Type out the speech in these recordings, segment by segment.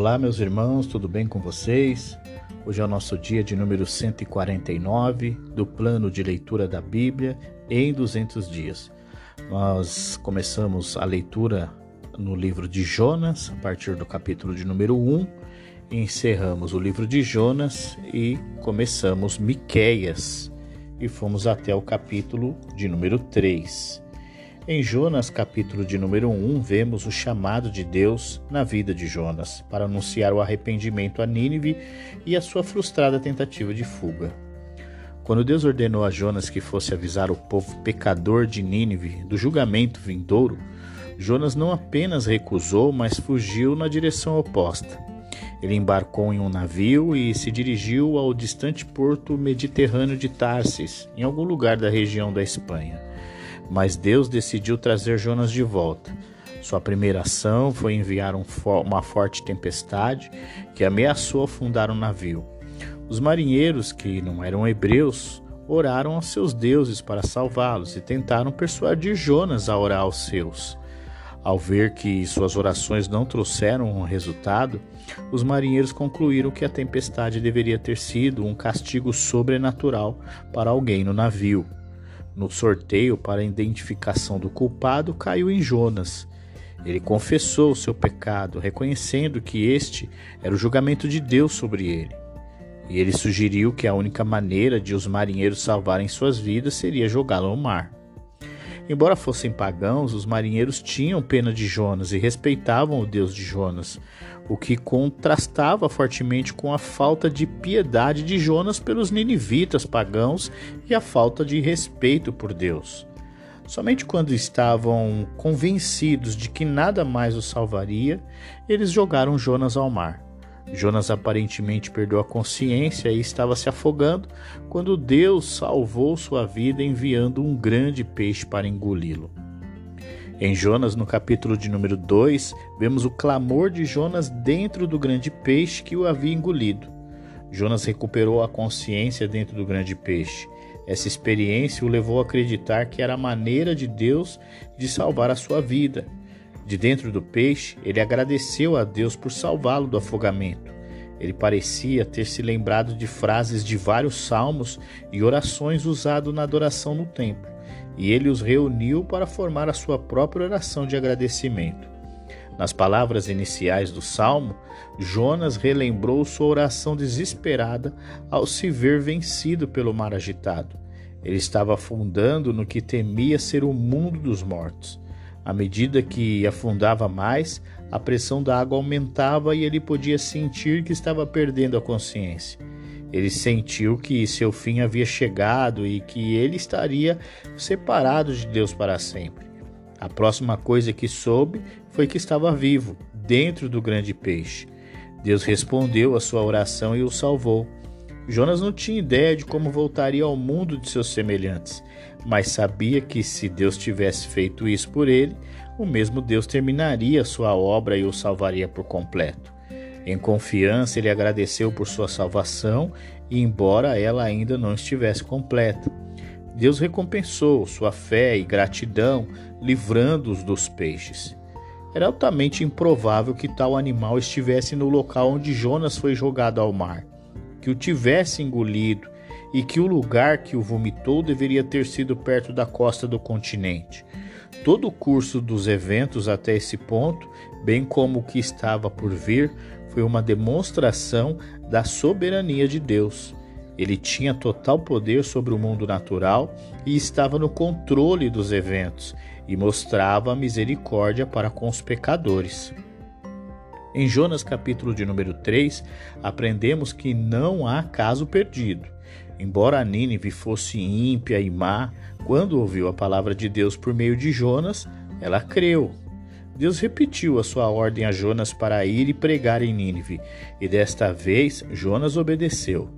Olá, meus irmãos, tudo bem com vocês? Hoje é o nosso dia de número 149 do plano de leitura da Bíblia em 200 dias. Nós começamos a leitura no livro de Jonas, a partir do capítulo de número 1, encerramos o livro de Jonas e começamos Miqueias e fomos até o capítulo de número 3. Em Jonas, capítulo de número 1, vemos o chamado de Deus na vida de Jonas para anunciar o arrependimento a Nínive e a sua frustrada tentativa de fuga. Quando Deus ordenou a Jonas que fosse avisar o povo pecador de Nínive do julgamento vindouro, Jonas não apenas recusou, mas fugiu na direção oposta. Ele embarcou em um navio e se dirigiu ao distante porto mediterrâneo de Tarsis, em algum lugar da região da Espanha. Mas Deus decidiu trazer Jonas de volta. Sua primeira ação foi enviar um uma forte tempestade que ameaçou afundar o um navio. Os marinheiros, que não eram hebreus, oraram aos seus deuses para salvá-los e tentaram persuadir Jonas a orar aos seus. Ao ver que suas orações não trouxeram um resultado, os marinheiros concluíram que a tempestade deveria ter sido um castigo sobrenatural para alguém no navio. No sorteio para a identificação do culpado, caiu em Jonas. Ele confessou o seu pecado, reconhecendo que este era o julgamento de Deus sobre ele. E ele sugeriu que a única maneira de os marinheiros salvarem suas vidas seria jogá-lo ao mar. Embora fossem pagãos, os marinheiros tinham pena de Jonas e respeitavam o Deus de Jonas, o que contrastava fortemente com a falta de piedade de Jonas pelos ninivitas pagãos e a falta de respeito por Deus. Somente quando estavam convencidos de que nada mais os salvaria, eles jogaram Jonas ao mar. Jonas aparentemente perdeu a consciência e estava se afogando quando Deus salvou sua vida enviando um grande peixe para engoli-lo. Em Jonas, no capítulo de número 2, vemos o clamor de Jonas dentro do grande peixe que o havia engolido. Jonas recuperou a consciência dentro do grande peixe. Essa experiência o levou a acreditar que era a maneira de Deus de salvar a sua vida de dentro do peixe, ele agradeceu a Deus por salvá-lo do afogamento. Ele parecia ter se lembrado de frases de vários salmos e orações usados na adoração no templo, e ele os reuniu para formar a sua própria oração de agradecimento. Nas palavras iniciais do salmo, Jonas relembrou sua oração desesperada ao se ver vencido pelo mar agitado. Ele estava afundando no que temia ser o mundo dos mortos. À medida que afundava mais, a pressão da água aumentava e ele podia sentir que estava perdendo a consciência. Ele sentiu que seu fim havia chegado e que ele estaria separado de Deus para sempre. A próxima coisa que soube foi que estava vivo, dentro do grande peixe. Deus respondeu à sua oração e o salvou. Jonas não tinha ideia de como voltaria ao mundo de seus semelhantes, mas sabia que se Deus tivesse feito isso por ele, o mesmo Deus terminaria sua obra e o salvaria por completo. Em confiança, ele agradeceu por sua salvação, embora ela ainda não estivesse completa, Deus recompensou sua fé e gratidão, livrando-os dos peixes. Era altamente improvável que tal animal estivesse no local onde Jonas foi jogado ao mar que o tivesse engolido e que o lugar que o vomitou deveria ter sido perto da costa do continente. Todo o curso dos eventos até esse ponto, bem como o que estava por vir, foi uma demonstração da soberania de Deus. Ele tinha total poder sobre o mundo natural e estava no controle dos eventos e mostrava misericórdia para com os pecadores. Em Jonas capítulo de número 3, aprendemos que não há caso perdido. Embora Nínive fosse ímpia e má, quando ouviu a palavra de Deus por meio de Jonas, ela creu. Deus repetiu a sua ordem a Jonas para ir e pregar em Nínive, e desta vez Jonas obedeceu.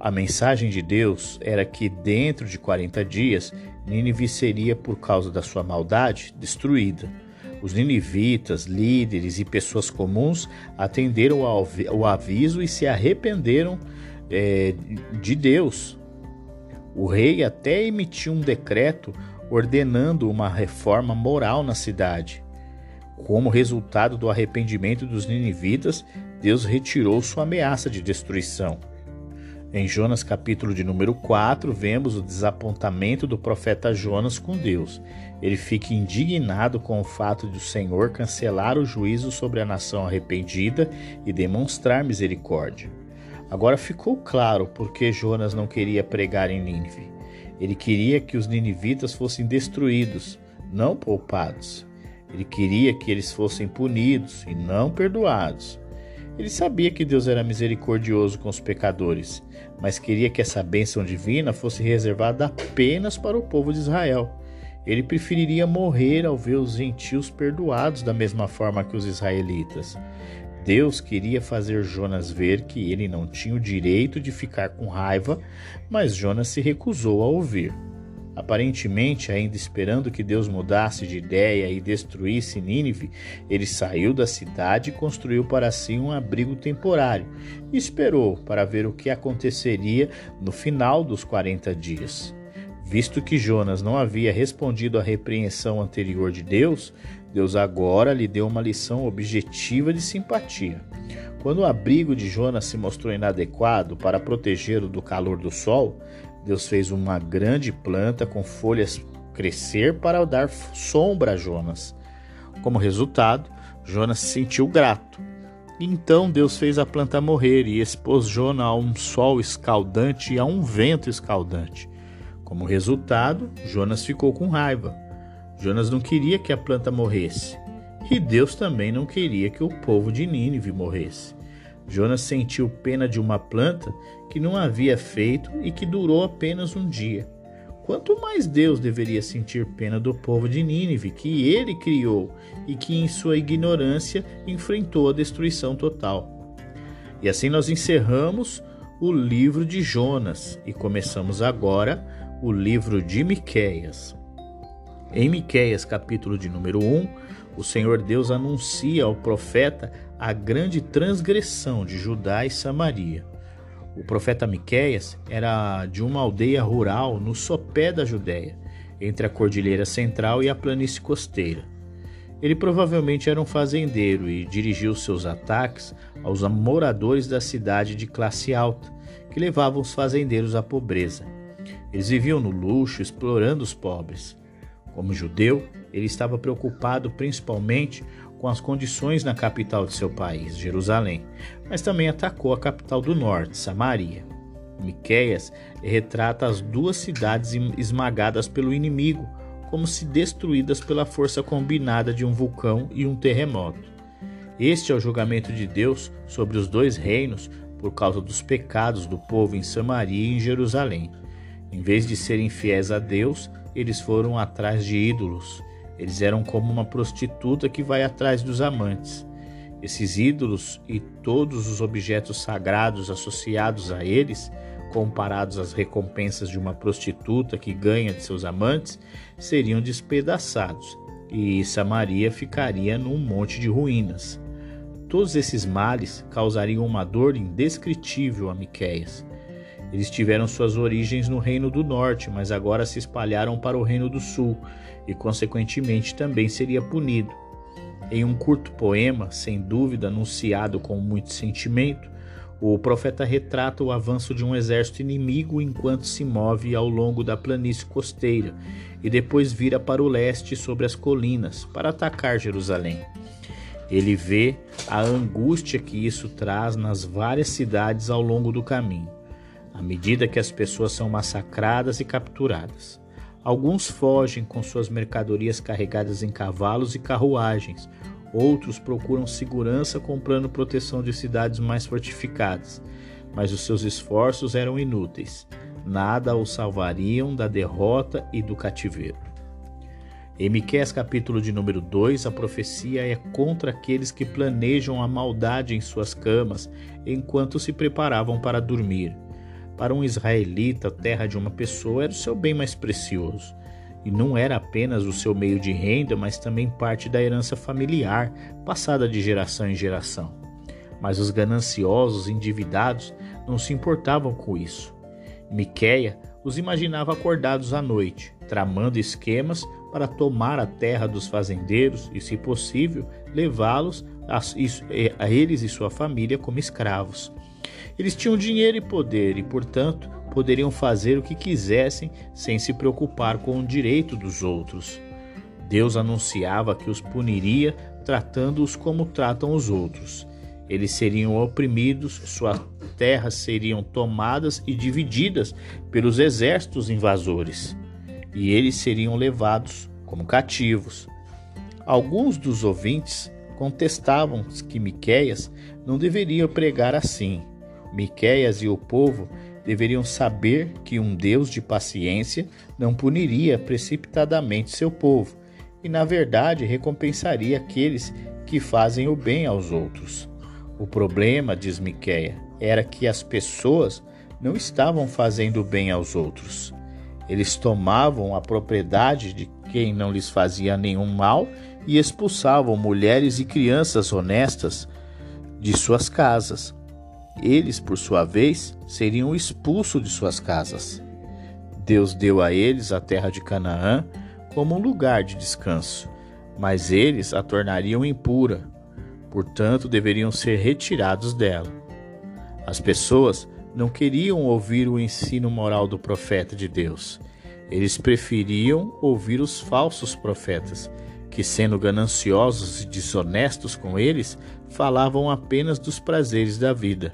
A mensagem de Deus era que dentro de 40 dias Nínive seria, por causa da sua maldade, destruída. Os ninivitas, líderes e pessoas comuns atenderam ao aviso e se arrependeram é, de Deus. O rei até emitiu um decreto ordenando uma reforma moral na cidade. Como resultado do arrependimento dos ninivitas, Deus retirou sua ameaça de destruição. Em Jonas capítulo de número 4, vemos o desapontamento do profeta Jonas com Deus. Ele fica indignado com o fato de o Senhor cancelar o juízo sobre a nação arrependida e demonstrar misericórdia. Agora ficou claro por que Jonas não queria pregar em Nínive. Ele queria que os ninivitas fossem destruídos, não poupados. Ele queria que eles fossem punidos e não perdoados. Ele sabia que Deus era misericordioso com os pecadores, mas queria que essa bênção divina fosse reservada apenas para o povo de Israel. Ele preferiria morrer ao ver os gentios perdoados da mesma forma que os israelitas. Deus queria fazer Jonas ver que ele não tinha o direito de ficar com raiva, mas Jonas se recusou a ouvir. Aparentemente, ainda esperando que Deus mudasse de ideia e destruísse Nínive, ele saiu da cidade e construiu para si um abrigo temporário e esperou para ver o que aconteceria no final dos 40 dias. Visto que Jonas não havia respondido à repreensão anterior de Deus, Deus agora lhe deu uma lição objetiva de simpatia. Quando o abrigo de Jonas se mostrou inadequado para protegê-lo do calor do sol, Deus fez uma grande planta com folhas crescer para dar sombra a Jonas. Como resultado, Jonas se sentiu grato. Então Deus fez a planta morrer e expôs Jonas a um sol escaldante e a um vento escaldante. Como resultado, Jonas ficou com raiva. Jonas não queria que a planta morresse. E Deus também não queria que o povo de Nínive morresse. Jonas sentiu pena de uma planta que não havia feito e que durou apenas um dia. Quanto mais Deus deveria sentir pena do povo de Nínive, que ele criou e que, em sua ignorância, enfrentou a destruição total. E assim nós encerramos o livro de Jonas e começamos agora o livro de Miqueias. Em Miqueias, capítulo de número 1, o Senhor Deus anuncia ao profeta a grande transgressão de Judá e Samaria. O profeta Miqueias era de uma aldeia rural no sopé da Judéia, entre a cordilheira central e a planície costeira. Ele provavelmente era um fazendeiro e dirigiu seus ataques aos moradores da cidade de classe alta, que levavam os fazendeiros à pobreza. Eles viviam no luxo, explorando os pobres. Como judeu, ele estava preocupado principalmente com as condições na capital de seu país, Jerusalém, mas também atacou a capital do norte, Samaria. Miqueias retrata as duas cidades esmagadas pelo inimigo, como se destruídas pela força combinada de um vulcão e um terremoto. Este é o julgamento de Deus sobre os dois reinos por causa dos pecados do povo em Samaria e em Jerusalém. Em vez de serem fiéis a Deus, eles foram atrás de ídolos. Eles eram como uma prostituta que vai atrás dos amantes. Esses ídolos e todos os objetos sagrados associados a eles, comparados às recompensas de uma prostituta que ganha de seus amantes, seriam despedaçados e Samaria ficaria num monte de ruínas. Todos esses males causariam uma dor indescritível a Miqueias. Eles tiveram suas origens no Reino do Norte, mas agora se espalharam para o Reino do Sul e, consequentemente, também seria punido. Em um curto poema, sem dúvida anunciado com muito sentimento, o profeta retrata o avanço de um exército inimigo enquanto se move ao longo da planície costeira e depois vira para o leste sobre as colinas para atacar Jerusalém. Ele vê a angústia que isso traz nas várias cidades ao longo do caminho à medida que as pessoas são massacradas e capturadas. Alguns fogem com suas mercadorias carregadas em cavalos e carruagens, outros procuram segurança comprando proteção de cidades mais fortificadas, mas os seus esforços eram inúteis. Nada os salvariam da derrota e do cativeiro. Em Miqueias capítulo de número 2, a profecia é contra aqueles que planejam a maldade em suas camas enquanto se preparavam para dormir. Para um israelita, a terra de uma pessoa era o seu bem mais precioso. E não era apenas o seu meio de renda, mas também parte da herança familiar, passada de geração em geração. Mas os gananciosos, endividados, não se importavam com isso. Miqueia os imaginava acordados à noite, tramando esquemas para tomar a terra dos fazendeiros e, se possível, levá-los a, a eles e sua família como escravos. Eles tinham dinheiro e poder e, portanto, poderiam fazer o que quisessem sem se preocupar com o direito dos outros. Deus anunciava que os puniria tratando-os como tratam os outros. Eles seriam oprimidos, suas terras seriam tomadas e divididas pelos exércitos invasores, e eles seriam levados como cativos. Alguns dos ouvintes contestavam que Miqueias não deveria pregar assim. Miqueias e o povo deveriam saber que um Deus de paciência não puniria precipitadamente seu povo e, na verdade, recompensaria aqueles que fazem o bem aos outros. O problema, diz Miqueia, era que as pessoas não estavam fazendo bem aos outros. Eles tomavam a propriedade de quem não lhes fazia nenhum mal e expulsavam mulheres e crianças honestas de suas casas. Eles, por sua vez, seriam expulsos de suas casas. Deus deu a eles a terra de Canaã como um lugar de descanso, mas eles a tornariam impura, portanto, deveriam ser retirados dela. As pessoas não queriam ouvir o ensino moral do profeta de Deus. Eles preferiam ouvir os falsos profetas, que, sendo gananciosos e desonestos com eles, falavam apenas dos prazeres da vida.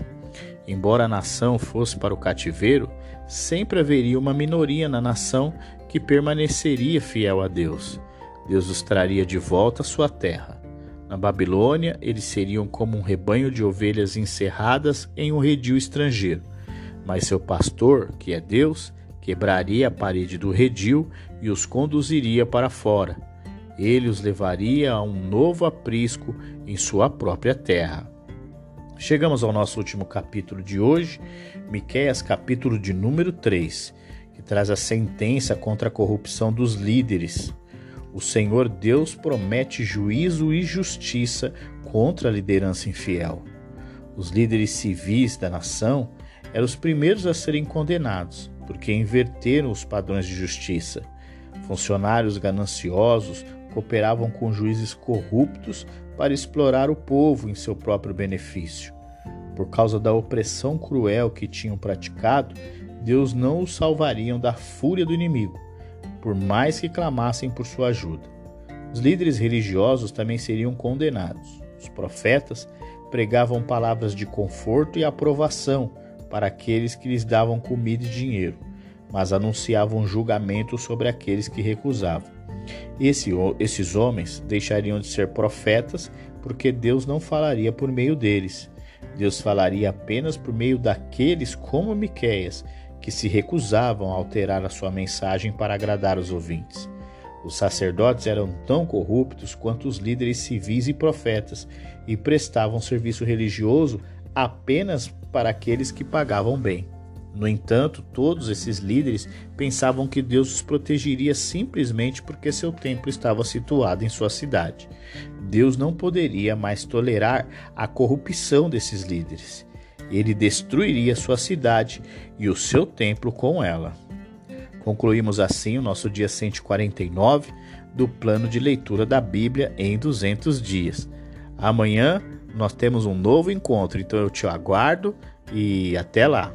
Embora a nação fosse para o cativeiro, sempre haveria uma minoria na nação que permaneceria fiel a Deus. Deus os traria de volta à sua terra. Na Babilônia, eles seriam como um rebanho de ovelhas encerradas em um redil estrangeiro. Mas seu pastor, que é Deus, quebraria a parede do redil e os conduziria para fora. Ele os levaria a um novo aprisco em sua própria terra. Chegamos ao nosso último capítulo de hoje, Miqueias capítulo de número 3, que traz a sentença contra a corrupção dos líderes. O Senhor Deus promete juízo e justiça contra a liderança infiel. Os líderes civis da nação eram os primeiros a serem condenados, porque inverteram os padrões de justiça. Funcionários gananciosos cooperavam com juízes corruptos para explorar o povo em seu próprio benefício. Por causa da opressão cruel que tinham praticado, Deus não os salvaria da fúria do inimigo, por mais que clamassem por sua ajuda. Os líderes religiosos também seriam condenados. Os profetas pregavam palavras de conforto e aprovação para aqueles que lhes davam comida e dinheiro, mas anunciavam julgamento sobre aqueles que recusavam. Esse, esses homens deixariam de ser profetas porque Deus não falaria por meio deles. Deus falaria apenas por meio daqueles como Miqueias, que se recusavam a alterar a sua mensagem para agradar os ouvintes. Os sacerdotes eram tão corruptos quanto os líderes civis e profetas e prestavam serviço religioso apenas para aqueles que pagavam bem. No entanto, todos esses líderes pensavam que Deus os protegeria simplesmente porque seu templo estava situado em sua cidade. Deus não poderia mais tolerar a corrupção desses líderes. Ele destruiria sua cidade e o seu templo com ela. Concluímos assim o nosso dia 149 do plano de leitura da Bíblia em 200 dias. Amanhã nós temos um novo encontro, então eu te aguardo e até lá.